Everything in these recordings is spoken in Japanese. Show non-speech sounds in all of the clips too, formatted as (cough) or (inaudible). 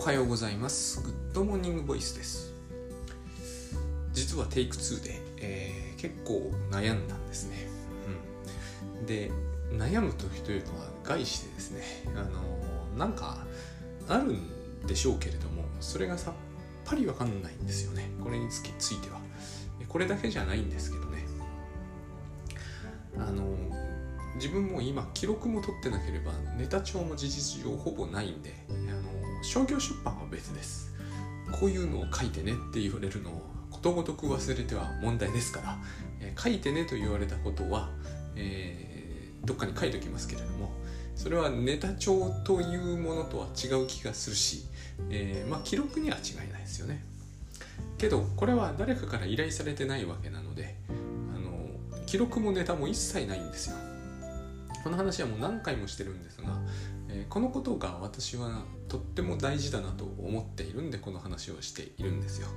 おはようございます。グッドモーニングボイスです。実はテイク2で、えー、結構悩んだんですね、うん、で悩む時というのは概してですねあのなんかあるんでしょうけれどもそれがさっぱりわかんないんですよね。これにつきついては。これだけじゃないんですけどね。あの自分も今記録も取ってなければネタ帳も事実上ほぼないんで商業出版は別です。こういうのを書いてねって言われるのをことごとく忘れては問題ですから、えー、書いてねと言われたことは、えー、どっかに書いておきますけれどもそれはネタ帳というものとは違う気がするし、えー、まあ記録には違いないですよね。けどこれは誰かから依頼されてないわけなのであの記録もネタも一切ないんですよ。この話はもう何回もしてるんですが、えー、このことが私はとっても大事だなと思っているんでこの話をしているんですよ、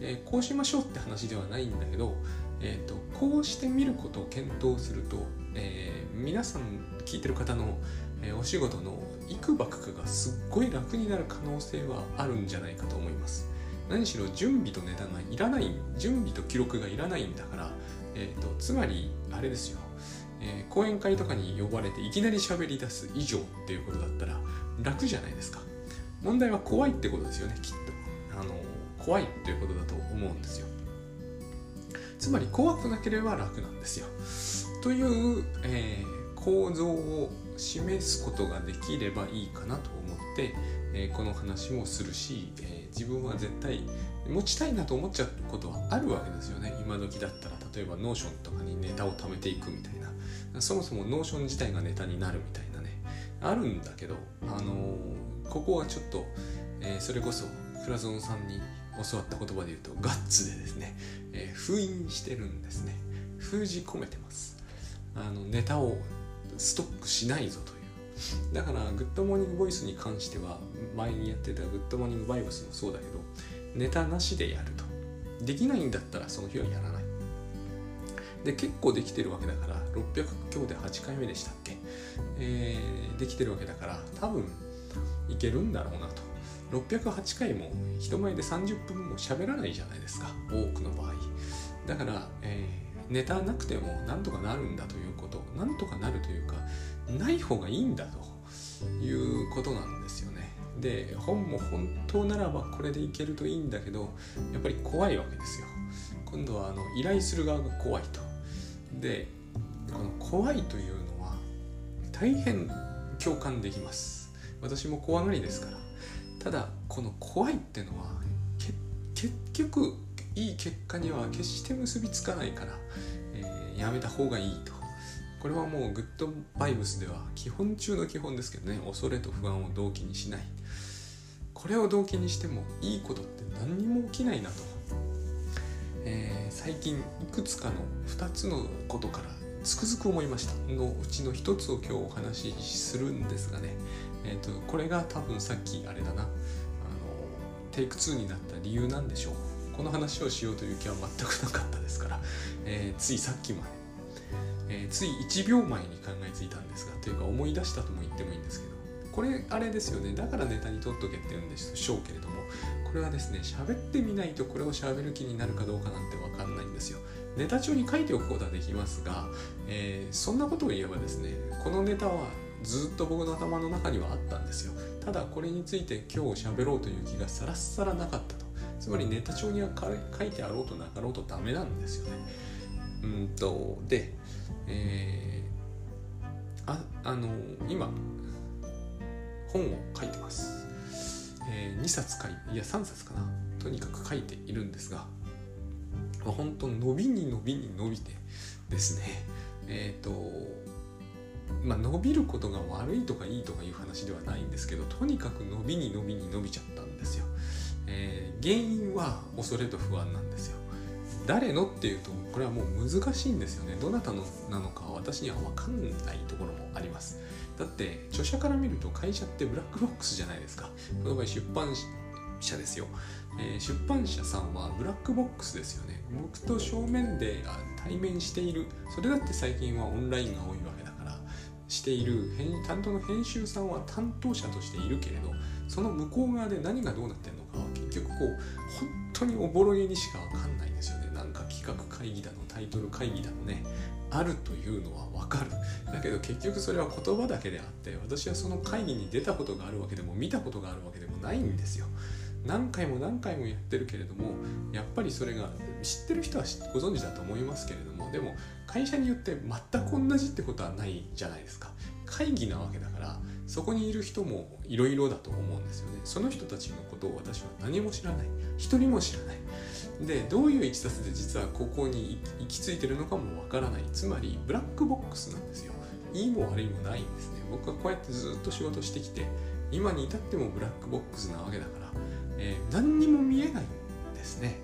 えー、こうしましょうって話ではないんだけど、えーと、こうしてみることを検討すると、えー、皆さん聞いてる方の、えお仕事のいくばくかがすっごい楽になる可能性はあるんじゃないかと思います。何しろ準備とネタがいらない準備と記録がいらないんだから、えーとつまりあれですよ。えー、講演会とかに呼ばれていきなり喋り出す以上っていうことだったら楽じゃないですか。問題は怖いってことですよねきっと。あの怖いっていうことだと思うんですよ。つまり怖くなければ楽なんですよ。という、えー、構造を示すことができればいいかなと思って、えー、この話もするし、え自分は絶対持ちたいなと思っちゃうことはあるわけですよね。今時だったら例えば Notion とかにネタを貯めていくみたいな。そもそも Notion 自体がネタになるみたいなね。あるんだけど、あのー、ここはちょっと、えー、それこそフラゾンさんに教わった言葉で言うとガッツでですね、えー、封印してるんですね。封じ込めてます。あのネタをストックしないぞという。だからグッドモーニングボイスに関しては前にやってたグッドモーニングバイブスもそうだけどネタなしでやると。できないんだったらその日はやらない。で結構できてるわけだから600今日で8回目でしたっけ、えー、できてるわけだから多分いけるんだろうなと。608回も人前で30分も喋らないじゃないですか多くの場合。だから、えー、ネタなくてもなんとかなるんだということなんとかなるというかない方がいいんだということなんですよね。で本も本当ならばこれでいけるといいんだけどやっぱり怖いわけですよ。今度はあの依頼する側が怖いと。でこの怖いというのは大変共感できます。私も怖がりですから。ただこの怖いってのは結局いい結果には決して結びつかないから、えー、やめた方がいいと。これはもうグッドバイブスでは基本中の基本ですけどね。恐れと不安を動機にしない。これを動機にしてもいいことって何にも起きないなと、えー、最近いくつかの2つのことからつくづく思いましたのうちの1つを今日お話しするんですがね、えーと、これが多分さっきあれだな。あのテイク2になった理由なんでしょう。この話をしようという気は全くなかったですから、えー、ついさっきまで、えー、つい1秒前に考えついたんですがというか思い出したとも言ってもいいんですけど。これあれですよね。だからネタに取っとけって言うんでしょうけれども。れはですね喋ってみないとこれを喋る気になるかどうかなんて分かんないんですよ。ネタ帳に書いておくことはできますが、えー、そんなことを言えばですねこのネタはずっと僕の頭の中にはあったんですよ。ただこれについて今日喋ろうという気がさらさらなかったと。つまりネタ帳には書いてあろうとなかろうとダメなんですよね。うんとでえー、ああの今本を書いてます、えー、2冊書いいや3冊かな。とにかく書いているんですがま本当伸びに伸びに伸びてですね (laughs) えっ、ー、とまあ伸びることが悪いとかいいとかいう話ではないんですけどとにかく伸びに伸びに伸びちゃったんですよ、えー、原因は恐れと不安なんですよ。誰のっていうとこれはもう難しいんですよね。どなたのなのか私には分かんないところもあります。だって著者から見ると会社ってブラックボックスじゃないですか。この場合出版社ですよ、えー、出版社さんはブラックボックスですよね。僕と正面で対面している。それだって最近はオンラインが多いわけだからしている。担当の編集さんは担当者としているけれどその向こう側で何がどうなってるのかは結局こう本当におぼろげにしか分かんないんですよね。企画会議だのタイトル会議だのねあるというのは分かる。だけど結局それは言葉だけであって私はその会議に出たことがあるわけでも見たことがあるわけでもないんですよ。何回も何回もやってるけれどもやっぱりそれが知ってる人はご存知だと思いますけれどもでも会社によって全く同じってことはないじゃないですか。会議なわけだからそこにいる人もいろいろだと思うんですよね。その人たちのことを私は何も知らない。一人も知らない。でどういういきさつで実はここに行き着いてるのかもわからない。つまりブラックボックスなんですよ。いいも悪いもないんですね。僕はこうやってずっと仕事してきて今に至ってもブラックボックスなわけだから、えー、何にも見えないんですね。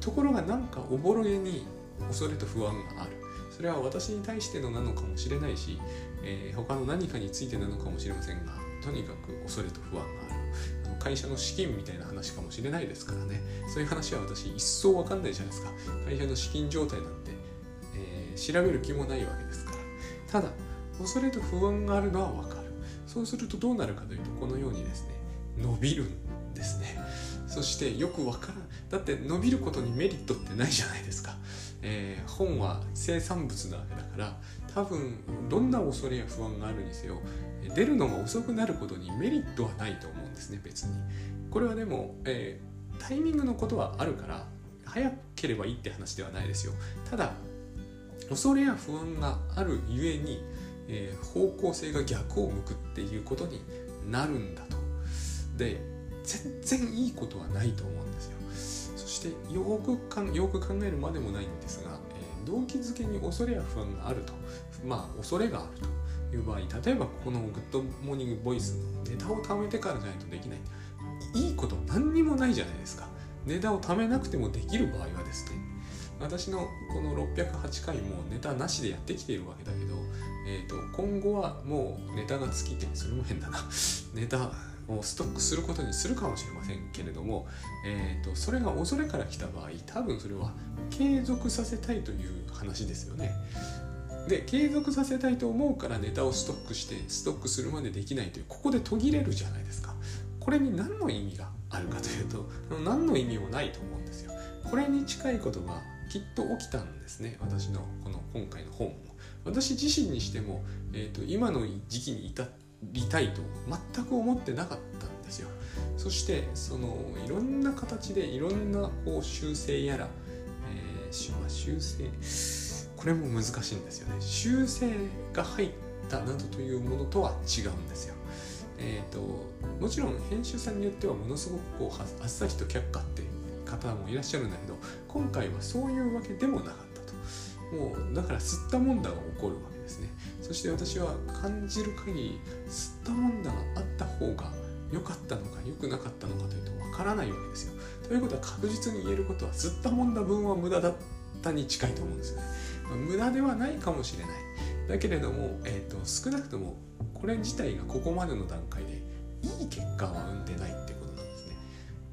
ところがなんかおぼろげに恐れと不安がある。それは私に対してのなのかもしれないし、えー、他の何かについてなのかもしれませんがとにかく恐れと不安がある。会社の資金みたいな話かもしれないですからね。そういう話は私一層わかんないじゃないですか。会社の資金状態なんて、えー、調べる気もないわけですから。ただ恐れと不安があるのはわかる。そうするとどうなるかというとこのようにですね伸びるんですね。そしてよくわからん。だって伸びることにメリットってないじゃないですか、えー、本は生産物なわけだから多分どんな恐れや不安があるにせよ出るのが遅くなることにメリットはないと思うんですね別に。これはでも、えー、タイミングのことはあるから早ければいいって話ではないですよ。ただ恐れや不安があるゆえに、えー、方向性が逆を向くっていうことになるんだと。で全然いいことはないと思うんですしてよくかよく考えるまでもないんですが、えー、動機づけに恐れや不安があると。まあ恐れがあるという場合例えばこのグッドモーニングボイスのネタを貯めてからじゃないとできない。いいこと何にもないじゃないですか。ネタを貯めなくてもできる場合はですね私のこの608回もネタなしでやってきているわけだけど、えーと、今後はもうネタが尽きてそれも変だな。ネタをストックすることにするかもしれませんけれども、えーとそれが恐れから来た場合多分それは継続させたいという話ですよね。で継続させたいと思うからネタをストックしてストックするまでできないというここで途切れるじゃないですか。これに何の意味があるかというと何の意味もないと思うんですよ。これに近いことがきっと起きたんですね私のこの今回の本も。私自身にしても、えーと、今の時期に至りたいと全く思ってなかったんですよ。そしてそのいろんな形でいろんなこう修正やら、えー、ま、修正これも難しいんですよね。修正が入ったなどというものとは違うんですよ。え、ー、ともちろん編集さんによってはものすごくこうあっさりと却下って方もいらっしゃるんだけど今回はそういうわけでもなかったと。もうだから吸ったもんだが起こるわそして私は感じる限り吸ったもんだがあった方が良かったのか良くなかったのかというとわからないわけですよということは確実に言えることは吸ったもんだ分は無駄だったに近いと思うんですよね無駄ではないかもしれないだけれども、えーと、少なくともこれ自体がここまでの段階でいい結果は生んでないってことなんですね。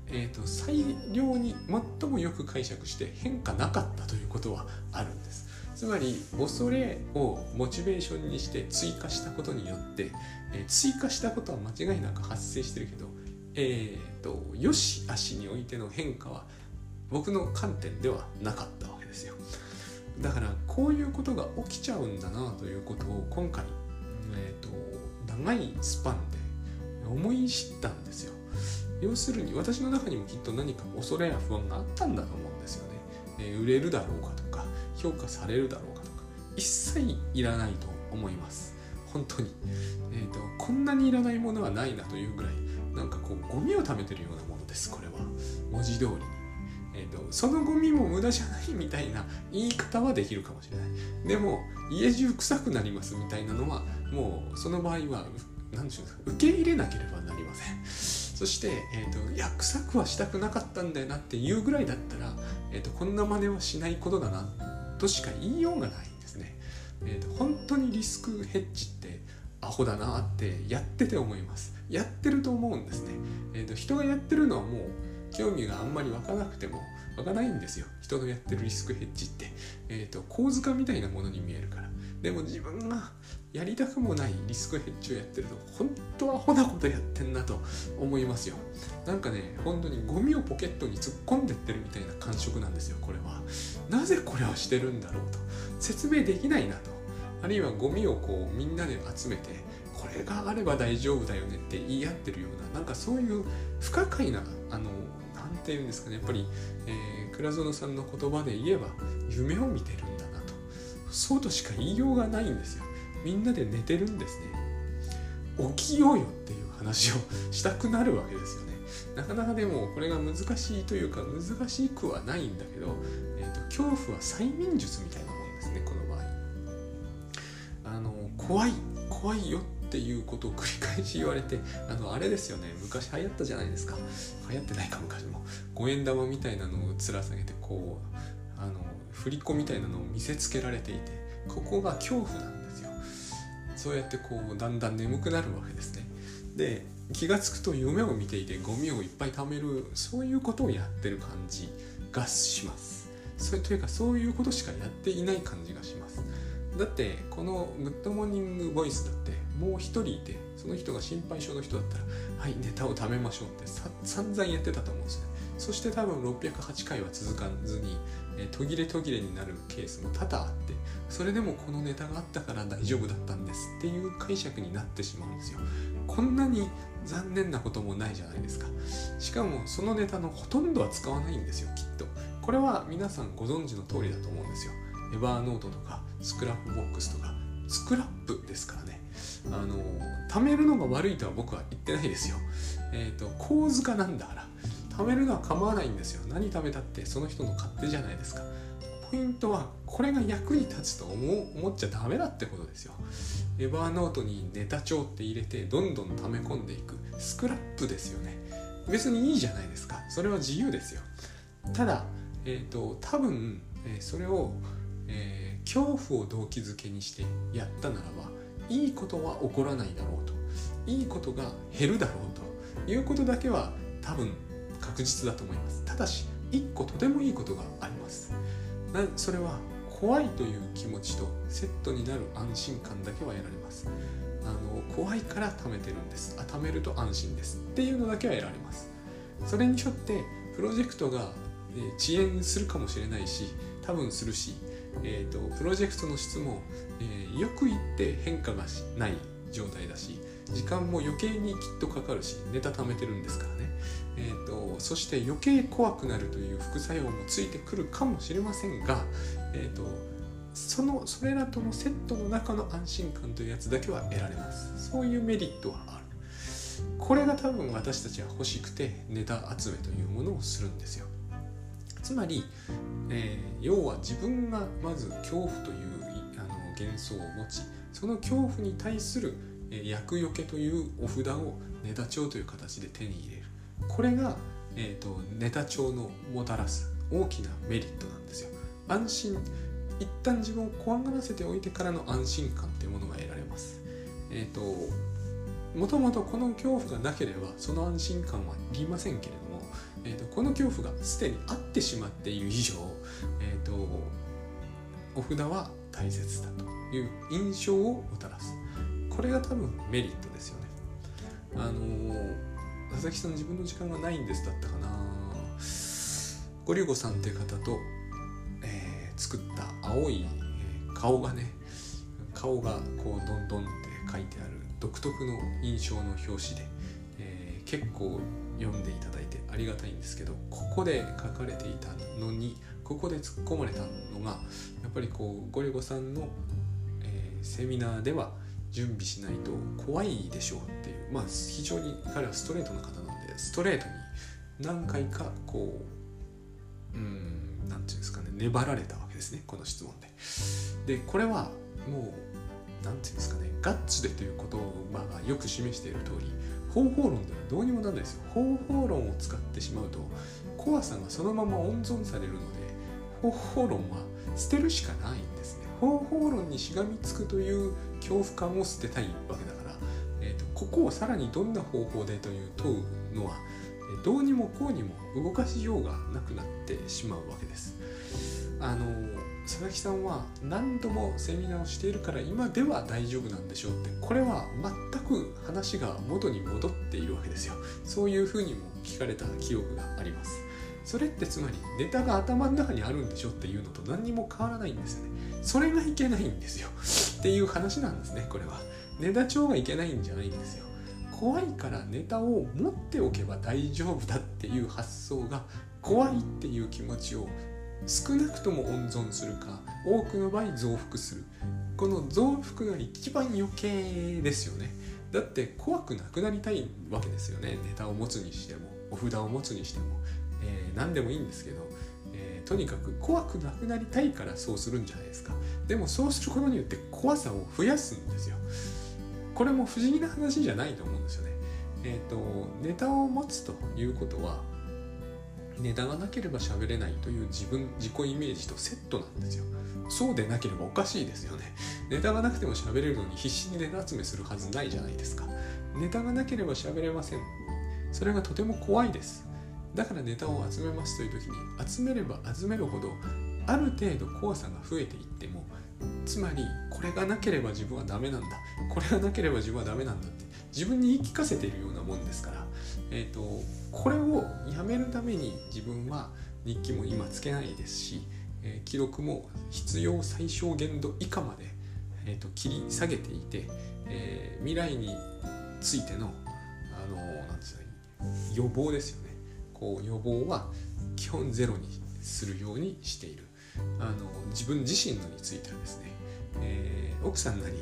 えーと、最良に最もよく解釈して変化なかったということはあるんです。つまり恐れをモチベーションにして追加したことによって、えー、追加したことは間違いなく発生してるけど、えーと、よし悪しにおいての変化は僕の観点ではなかったわけですよ。だからこういうことが起きちゃうんだなということを今回、えーと、長いスパンで思い知ったんですよ要するに私の中にもきっと何か恐れや不安があったんだと思うんですよね、えー、売れるだろうかとか評価されるだろうかとか一切いらないと思います。本当に、えーと、こんなにいらないものはないなというぐらいなんかこうゴミを貯めてるようなものですこれは。文字通りに。えーと、そのゴミも無駄じゃないみたいな言い方はできるかもしれない。でも家中臭くなりますみたいなのはもうその場合は何でしょう受け入れなければなりません。そして、えーと、いや臭くはしたくなかったんだよなっていうぐらいだったら、えーと、こんな真似はしないことだな。としか言いようがないんですね、えー、と本当にリスクヘッジってアホだなってやってて思います。やってると思うんですね、えー、と人がやってるのはもう興味があんまり湧かなくても湧かないんですよ。人のやってるリスクヘッジって、えーと、構図化みたいなものに見えるから。でも自分がやりたくもないリスクヘッジをやってると本当はアホなことやってんなと思いますよ。なんかね本当にゴミをポケットに突っ込んでってるみたいな感触なんですよこれは。なぜこれをしてるんだろうと。説明できないなと。あるいはゴミをこうみんなで集めてこれがあれば大丈夫だよねって言い合ってるようななんかそういう不可解なあの何て言うんですかね。やっぱり、えー、倉園さんの言葉で言えば夢を見てるんだなと。そうとしか言いようがないんですよ。みんなで寝てるんですね。起きようよっていう話をしたくなるわけですよね。なかなかでもこれが難しいというか難しくはないんだけど、えーと、恐怖は催眠術みたいなもんですねこの場合。あの怖い怖いよっていうことを繰り返し言われてあのあれですよね。昔流行ったじゃないですか。流行ってないか昔も。五円玉みたいなのをつら下げてこうあの振り子みたいなのを見せつけられていてここが恐怖なんですそうやってこうだんだん眠くなるわけですね。で気が付くと夢を見ていてゴミをいっぱい貯めるそういうことをやってる感じがします。それというかそういうことしかやっていない感じがします。だってこのグッドモーニングボイスだってもう一人いてその人が心配性の人だったらはいネタを貯めましょうって散々やってたと思うんですね。そして多分608回は続かずに、え途切れ途切れになるケースも多々あってそれでもこのネタがあったから大丈夫だったんですっていう解釈になってしまうんですよ。こんなに残念なこともないじゃないですか。しかもそのネタのほとんどは使わないんですよきっと。これは皆さんご存知の通りだと思うんですよ。 Evernote とか Scrapbox とかスクラップですからね。あの貯めるのが悪いとは僕は言ってないですよ。えっ、ー、と構図化なんだから。貯めるのは構わないんですよ。何貯めたってその人の勝手じゃないですか。ポイントはこれが役に立つと思思っちゃダメだってことですよ。 Evernote にネタ帳って入れてどんどん溜め込んでいく。スクラップですよね。別にいいじゃないですか。それは自由ですよ。ただえっ、ー、と多分、えー、それを、えー、恐怖を動機づけにしてやったならばいいことは起こらないだろうと。いいことが減るだろうと。いうことだけは多分確実だと思います。ただし1個とてもいいことがあります。なそれは怖いという気持ちとセットになる安心感だけは得られます。あの怖いから貯めてるんです。あ貯めると安心ですっていうのだけは得られます。それによってプロジェクトが、遅延するかもしれないし多分するし、えーと、プロジェクトの質も、えー、よく言って変化がない状態だし時間も余計にきっとかかるしネタ貯めてるんですからね。えーと、そして余計怖くなるという副作用もついてくるかもしれませんが、えーと、そのそれらとのセットの中の安心感というやつだけは得られます。そういうメリットはある。これが多分私たちは欲しくてネタ集めというものをするんですよ。つまり、えー、要は自分がまず恐怖というあの幻想を持ちその恐怖に対する厄除けというお札をネタ帳という形で手に入れこれが、えーと、ネタ帳のもたらす大きなメリットなんですよ。安心一旦自分を怖がらせておいてからの安心感というものが得られます。えっ、ー、ともともとこの恐怖がなければその安心感はいりませんけれども、えーと、この恐怖がすでにあってしまっている以上、えーと、とお札は大切だという印象をもたらす。これが多分メリットですよね。あのー佐々木さん自分の時間がないんですだったかな。ゴリゴさんって方と、えー、作った青い、顔がね顔がこうどんどんって書いてある独特の印象の表紙で、えー、結構読んでいただいてありがたいんですけどここで書かれていたのにここで突っ込まれたのがやっぱりこうゴリゴさんの、えー、セミナーでは準備しないと怖いでしょうっていうまあ非常に彼はストレートな方なのでストレートに何回かこううん何て言うんですかね粘られたわけですねこの質問で。でこれはもう何て言うんですかねガッツでという言葉がよく示している通り方法論ではどうにもならないですよ。方法論を使ってしまうと怖さがそのまま温存されるので方法論は捨てるしかないんですね。方法論にしがみつくという恐怖感を捨てたいわけだから、えーと、ここをさらにどんな方法でという問うのはどうにもこうにも動かしようがなくなってしまうわけです。あの佐々木さんは何度もセミナーをしているから今では大丈夫なんでしょうってこれは全く話が元に戻っているわけですよ。そういうふうにも聞かれた記憶があります。それってつまりネタが頭の中にあるんでしょっていうのと何にも変わらないんですよね。それがいけないんですよ。っていう話なんですねこれは。ネタ帳がいけないんじゃないんですよ。怖いからネタを持っておけば大丈夫だっていう発想が怖いっていう気持ちを少なくとも温存するか多くの場合増幅する。この増幅が一番余計ですよね。だって怖くなくなりたいわけですよね。ネタを持つにしてもお札を持つにしても、えー、何でもいいんですけど、えー、とにかく怖くなくなりたいからそうするんじゃないですか。でもそうすることによって怖さを増やすんですよ。これも不思議な話じゃないと思うんですよね。えっ、ー、とネタを持つということはネタがなければ喋れないという自分自己イメージとセットなんですよ。そうでなければおかしいですよね。ネタがなくても喋れるのに必死にネタ集めするはずないじゃないですか。ネタがなければ喋れません。それがとても怖いです。だからネタを集めますという時に集めれば集めるほどある程度怖さが増えていってもつまりこれがなければ自分はダメなんだ。これがなければ自分はダメなんだって。自分に言い聞かせているようなもんですから。えーと、これをやめるために自分は日記も今つけないですし、えー、記録も必要最小限度以下まで、えーと、切り下げていて、えー、未来についてのあのなんですか予防ですよね。こう予防は基本ゼロにするようにしている。あの自分自身のについてはですね、えー、奥さんなり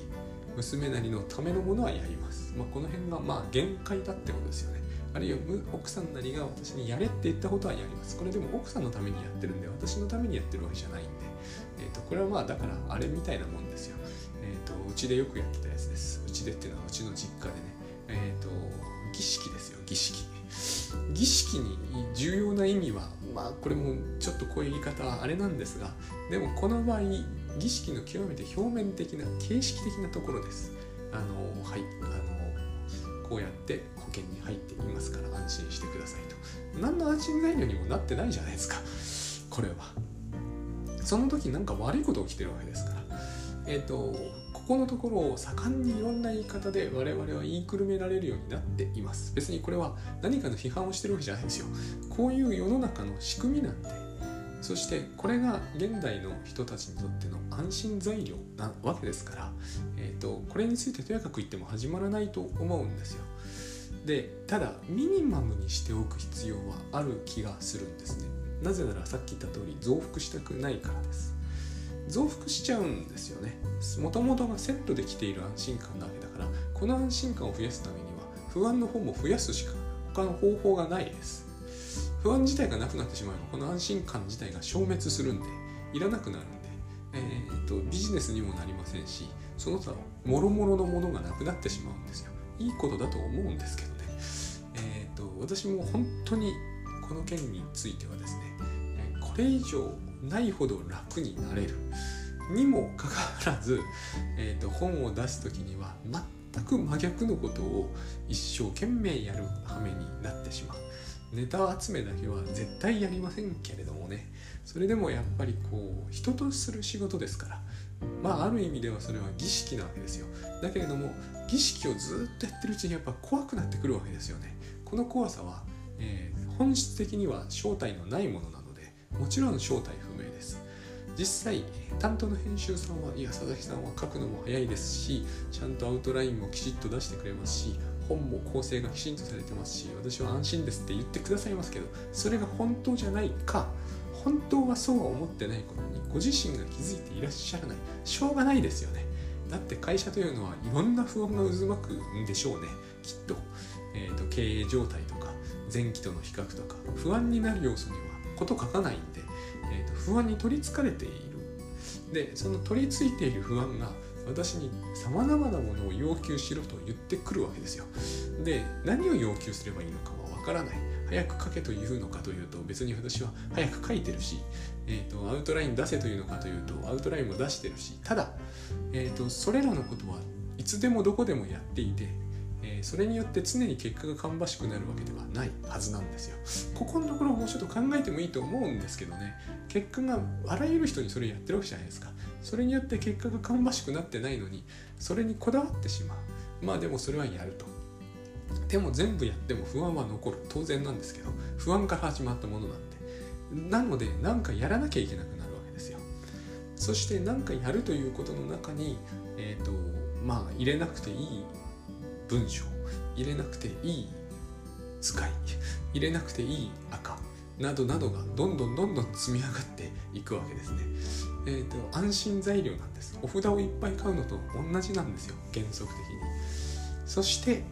娘なりのためのものはやります、まあ、この辺がまあ限界だってことですよねあるいは奥さんなりが私にやれって言ったことはやります。これでも奥さんのためにやってるんで、私のためにやってるわけじゃないんで、えーと、これはまあだからあれみたいなもんですよ。えっ、ー、と、うちでよくやってたやつです。うちでっていうのはうちの実家でね、えっ、ー、と、儀式ですよ、儀式。儀式に重要な意味は、まあこれもちょっとこういう言い方はあれなんですが、でもこの場合、儀式の極めて表面的な、形式的なところです。あの、はい、あの、こうやって保険に入っていますから安心してくださいと。何の安心材料にもなってないじゃないですか。これは。その時なんか悪いこと起きてるわけですから。えっ、ー、とここのところを盛んにいろんな言い方で我々は言いくるめられるようになっています。別にこれは何かの批判をしてるわけじゃないんですよ。こういう世の中の仕組みなんで。そしてこれが現代の人たちにとっての安心材料なわけですから、えーと、これについてとやかく言っても始まらないと思うんですよ。でただミニマムにしておく必要はある気がするんですね。なぜならさっき言った通り増幅したくないからです。増幅しちゃうんですよね。もともとがセットできている安心感なわけだからこの安心感を増やすためには不安の方も増やすしか他の方法がないです。不安自体がなくなってしまえばこの安心感自体が消滅するんでいらなくなるんで、えーと、とビジネスにもなりませんしその他もろもろのものがなくなってしまうんですよ。いいことだと思うんですけどね。えっ、と、私も本当にこの件についてはですね、これ以上ないほど楽になれる。にもかかわらず、えーと、本を出す時には全く真逆のことを一生懸命やる羽目になってしまう。ネタ集めだけは絶対やりませんけれどもね。それでもやっぱりこう人とする仕事ですから。まあある意味ではそれは儀式なわけですよ。だけれども儀式をずっとやってるうちにやっぱ怖くなってくるわけですよね。この怖さは、えー、本質的には正体のないものなのでもちろん正体不明です。実際担当の編集さんはいや佐々木さんは書くのも早いですしちゃんとアウトラインもきちっと出してくれますし本も構成がきちんとされてますし私は安心ですって言ってくださいますけどそれが本当じゃないか本当はそうは思ってないことにご自身が気づいていらっしゃらない。しょうがないですよね。だって会社というのはいろんな不安が渦巻くんでしょうね。きっと,、えーと、経営状態とか前期との比較とか不安になる要素にはこと書かないんで、えーと、不安に取りつかれている。でその取り付いている不安が私にさまざまなものを要求しろと言ってくるわけですよ。で何を要求すればいいのかはわからない。早く書けというのかというと別に私は早く書いてるし、えーと、アウトライン出せというのかというとアウトラインも出してるし。ただ、えーと、それらのことはいつでもどこでもやっていて、それによって常に結果が芳しくなるわけではないはずなんですよ。ここのところもうちょっと考えてもいいと思うんですけどね結果があらゆる人にそれやってるわけじゃないですか。それによって結果が芳しくなってないのにそれにこだわってしまう。まあでもそれはやると。でも全部やっても不安は残る当然なんですけど不安から始まったものなんでなので何かやらなきゃいけなくなるわけですよそして何かやるということの中にえ、ー、とまあ入れなくていい文章入れなくていい使い入れなくていい赤などなどがどんどんどんどん積み上がっていくわけですね。えーと、安心材料なんです。お札をいっぱい買うのと同じなんですよ原則的に。そして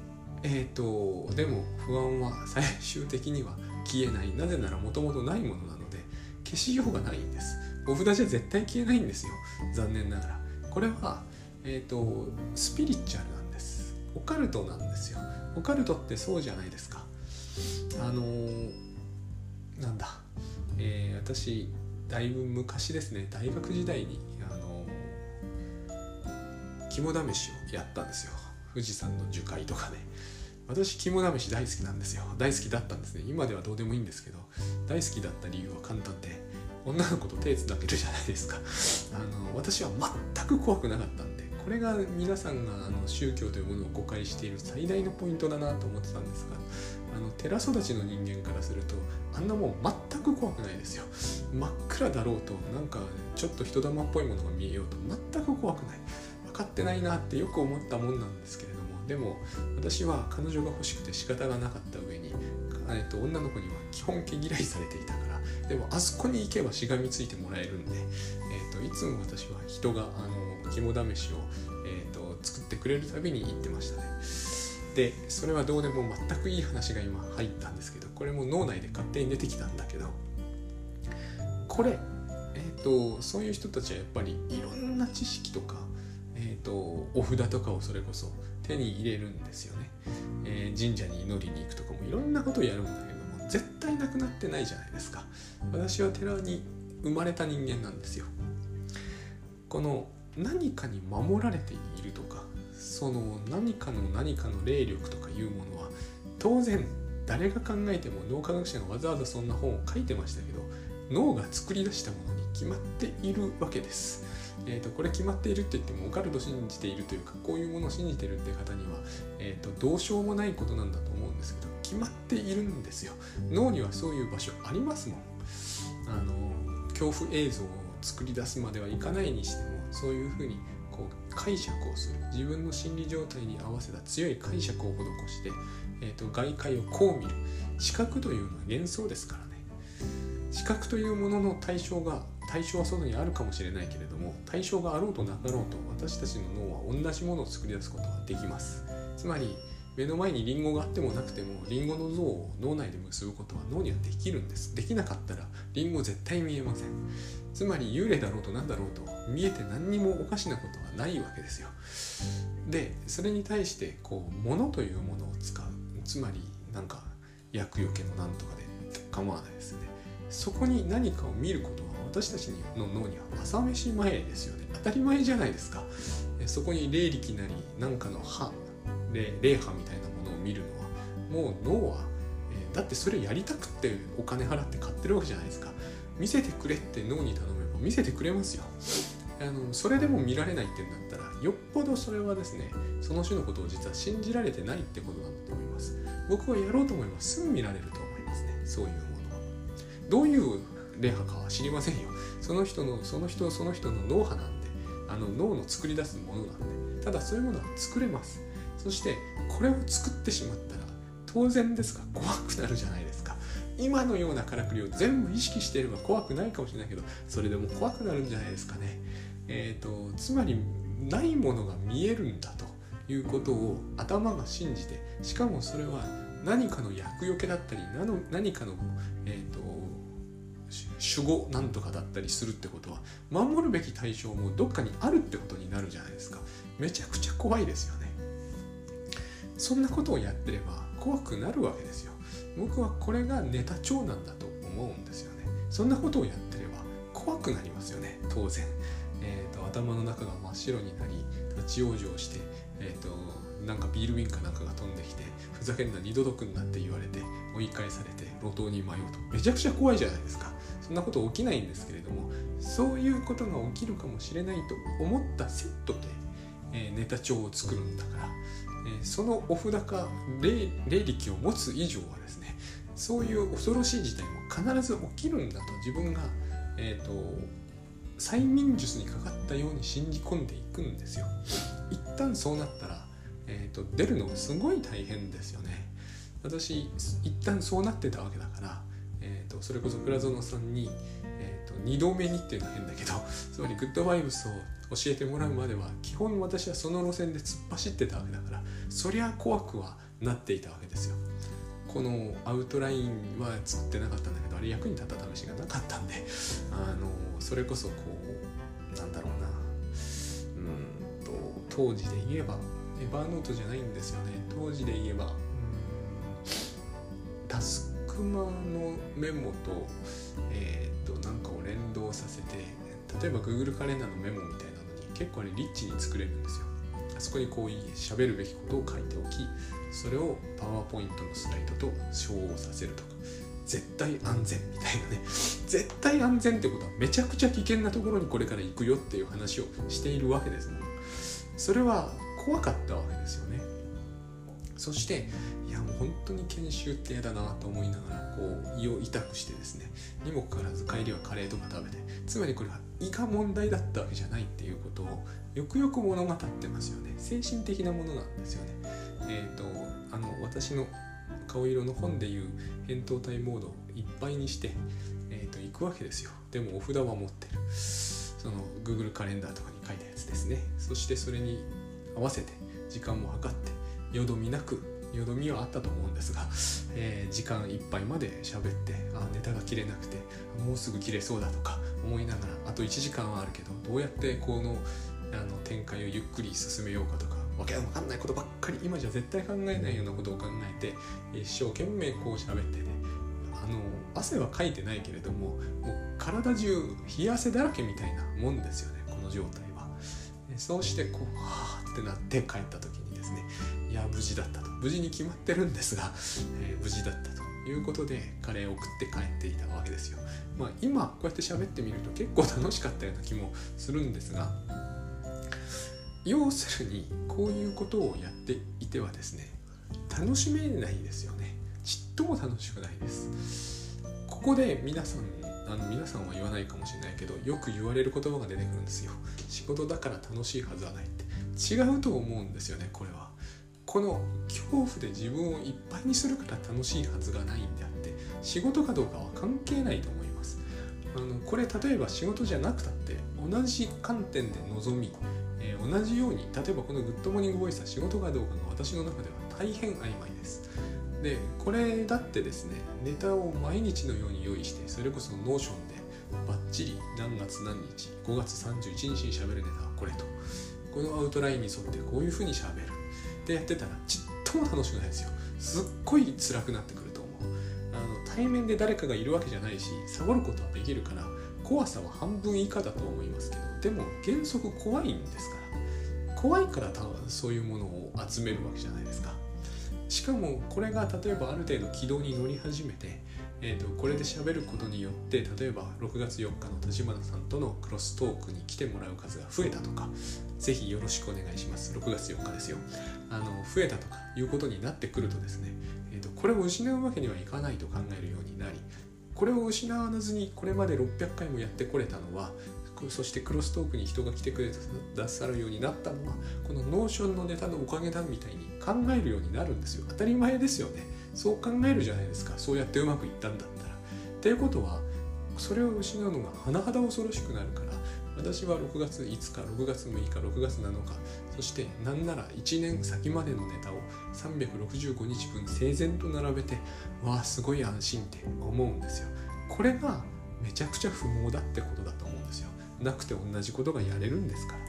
え、ー、とでも不安は最終的には消えないなぜならもともとないものなので消しようがないんですお札じゃ絶対消えないんですよ残念ながらこれは、えーと、スピリチュアルなオカルトなんですよ。オカルトってそうじゃないですか。あのー、なんだ、えー、私だいぶ昔ですね。大学時代にあのー、肝試しをやったんですよ。富士山の樹海とかね。私肝試し大好きなんですよ。大好きだったんですね。今ではどうでもいいんですけど大好きだった理由は簡単で女の子と手つなげるじゃないですか。あの私は全く怖くなかったんでこれが皆さんがあの宗教というものを誤解している最大のポイントだなと思ってたんですがあの寺育ちの人間からするとあんなもん全く怖くないですよ。真っ暗だろうとなんかちょっと人玉っぽいものが見えようと全く怖くない。分かってないなってよく思ったもんなんですけれどもでも私は彼女が欲しくて仕方がなかった上に、えっと、女の子には基本毛嫌いされていたからでもあそこに行けばしがみついてもらえるんで、えっと、いつも私は人があの肝試しを、えっと、作ってくれるたびに言ってましたね。でそれはどうでも全くいい話が今入ったんですけどこれも脳内で勝手に出てきたんだけどこれえっ、とそういう人たちはやっぱりいろんな知識とか、えっとお札とかをそれこそ手に入れるんですよね、えー、神社に祈りに行くとかもいろんなことをやるんだけども絶対なくなってないじゃないですか。私は寺に生まれた人間なんですよ。この何かに守られているとかその何かの何かの霊力とかいうものは当然誰が考えても脳科学者がわざわざそんな本を書いてましたけど脳が作り出したものに決まっているわけです。えーと、これ決まっているって言ってもオカルト信じているというかこういうものを信じてるって方には、えーと、どうしようもないことなんだと思うんですけど決まっているんですよ。脳にはそういう場所ありますもん。あの恐怖映像を作り出すまではいかないにしてもそういうふうにこう解釈をする。自分の心理状態に合わせた強い解釈を施して、えーと、外界をこう見る。視覚というのは幻想ですからね。視覚というものの対象が対象は外にあるかもしれないけれども対象があろうとなかろうと私たちの脳は同じものを作り出すことができます。つまり目の前にリンゴがあってもなくてもリンゴの像を脳内で結ぶことは脳にはできるんです。できなかったらリンゴ絶対見えません。つまり幽霊だろうと何だろうと見えて何にもおかしなことはないわけですよ。でそれに対してこう物というものを使う。つまりなんか厄除けのなんとかで構わないですね。そこに何かを見ることは私たちの脳には朝飯前ですよね。当たり前じゃないですか。そこに霊力なり何かの歯霊霊波みたいなものを見るのはもう脳は、えー、だってそれやりたくってお金払って買ってるわけじゃないですか。見せてくれって脳に頼めば見せてくれますよ。あのそれでも見られないって言うんだったらよっぽどそれはですねその種のことを実は信じられてないってことなんだと思います。僕はやろうと思いますすぐ見られると思いますね。そういうものは。どういう霊波かは知りませんよ。その人のその人その人の脳波なんであの脳の作り出すものなんで。ただそういうものは作れます。そしてこれを作ってしまったら当然ですが怖くなるじゃないですか。今のようなからくりを全部意識していれば怖くないかもしれないけどそれでも怖くなるんじゃないですかね。えっ、ー、とつまりないものが見えるんだと。いうことを頭が信じてしかもそれは何かの厄除けだったり何かの、えーと守護なんとかだったりするってことは守るべき対象もどっかにあるってことになるじゃないですか。めちゃくちゃ怖いですよそんなことをやってれば怖くなるわけですよ。僕はこれがネタ帳なんだと思うんですよね。そんなことをやってれば怖くなりますよね。当然、えーと、頭の中が真っ白になり立ち往生して、えーと、なんかビール瓶かなんかが飛んできてふざけんな二度と来んなって言われて追い返されて路頭に迷うと。めちゃくちゃ怖いじゃないですか。そんなこと起きないんですけれどもそういうことが起きるかもしれないと思ったセットで、えー、ネタ帳を作るんだから、え、そのお札か霊力を持つ以上はですねそういう恐ろしい事態も必ず起きるんだと自分が、えーと、催眠術にかかったように信じ込んでいくんですよ。一旦そうなったら、えーと、出るのがすごい大変ですよね。私一旦そうなってたわけだから、えーと、それこそ倉園さんに、2度目にっていうのは変だけど (laughs) つまりグッドバイブスを教えてもらうまでは基本私はその路線で突っ走ってたわけだからそりゃ怖くはなっていたわけですよ。このアウトラインは作ってなかったんだけどあれ役に立った試しがなかったんであのそれこそこうなんだろうなうんと当時で言えばエバーノートじゃないんですよね当時で言えばうんタスクマのメモとえ、ー、となんかを連動させて例えば Google カレンダーのメモみたいなのに結構ねリッチに作れるんですよ。あそこにこう喋るべきことを書いておきそれをパワーポイントのスライドと照合させるとか。絶対安全みたいなね。絶対安全ってことはめちゃくちゃ危険なところにこれから行くよっていう話をしているわけですもん。それは怖かったわけですよね。そしていやもう本当に研修って嫌だなと思いながらこう胃を痛くしてですねにもかかわらず帰りはカレーとか食べてつまりこれは胃が問題だったわけじゃないっていうことをよくよく物語ってますよね。精神的なものなんですよね。えっ、ー、とあの私の顔色の本でいう扁桃体モードをいっぱいにして、えーと、行くわけですよ。でもお札は持ってる。その Google カレンダーとかに書いたやつですね。そしてそれに合わせて時間も計ってよどみなくよどみはあったと思うんですが、えー、時間いっぱいまで喋ってあネタが切れなくてもうすぐ切れそうだとか思いながらあと1時間はあるけどどうやってこのあの展開をゆっくり進めようかとかわけわかんないことばっかり今じゃ絶対考えないようなことを考えて一生懸命こう喋ってねあの汗はかいてないけれどももう体中冷や汗だらけみたいなもんですよねこの状態は。そうしてこうはあってなって帰った時にですねいや無事だったと。無事に決まってるんですが、えー、無事だったということでカレーを食って帰っていたわけですよ。まあ今こうやって喋ってみると結構楽しかったような気もするんですが要するにこういうことをやっていてはですね楽しめないですよね。ちっとも楽しくないです。ここで皆さんあの皆さんは言わないかもしれないけどよく言われる言葉が出てくるんですよ。仕事だから楽しいはずはないって。違うと思うんですよねこれは。この恐怖で自分をいっぱいにするから楽しいはずがないんであって仕事かどうかは関係ないと思います。あのこれ例えば仕事じゃなくたって同じ観点で望みえー、同じように例えばこの「グッドモーニングボイス」は仕事かどうかが私の中では大変曖昧です。でこれだってですねネタを毎日のように用意してそれこそ Notion でバッチリ何月何日5月31日にしゃべるネタはこれと。このアウトラインに沿ってこういうふうにしゃべる。ってやってたらちっとも楽しくないですよ。すっごい辛くなってくると思う。あの対面で誰かがいるわけじゃないしサボることはできるから怖さは半分以下だと思いますけどでも原則怖いんですから。怖いから多分そういうものを集めるわけじゃないですか。しかもこれが例えばある程度軌道に乗り始めて、えーと、これで喋ることによって例えば6月4日の立花さんとのクロストークに来てもらう数が増えたとかぜひよろしくお願いします。6月4日ですよ。あの増えたとかいうことになってくるとですね、えーとこれを失うわけにはいかないと考えるようになりこれを失わずにこれまで600回もやってこれたのはそしてクロストークに人が来てくれださるようになったのはこの Notion のネタのおかげだみたいに考えるようになるんですよ。当たり前ですよね。そう考えるじゃないですか。そうやってうまくいったんだったら。っていうことはそれを失うのが甚だ恐ろしくなるから私は6月5日6月6日6月7日そして何なら1年先までのネタを365日分整然と並べてわあすごい安心って思うんですよ。これがめちゃくちゃ不毛だってことだと思うんですよ。なくて同じことがやれるんですから。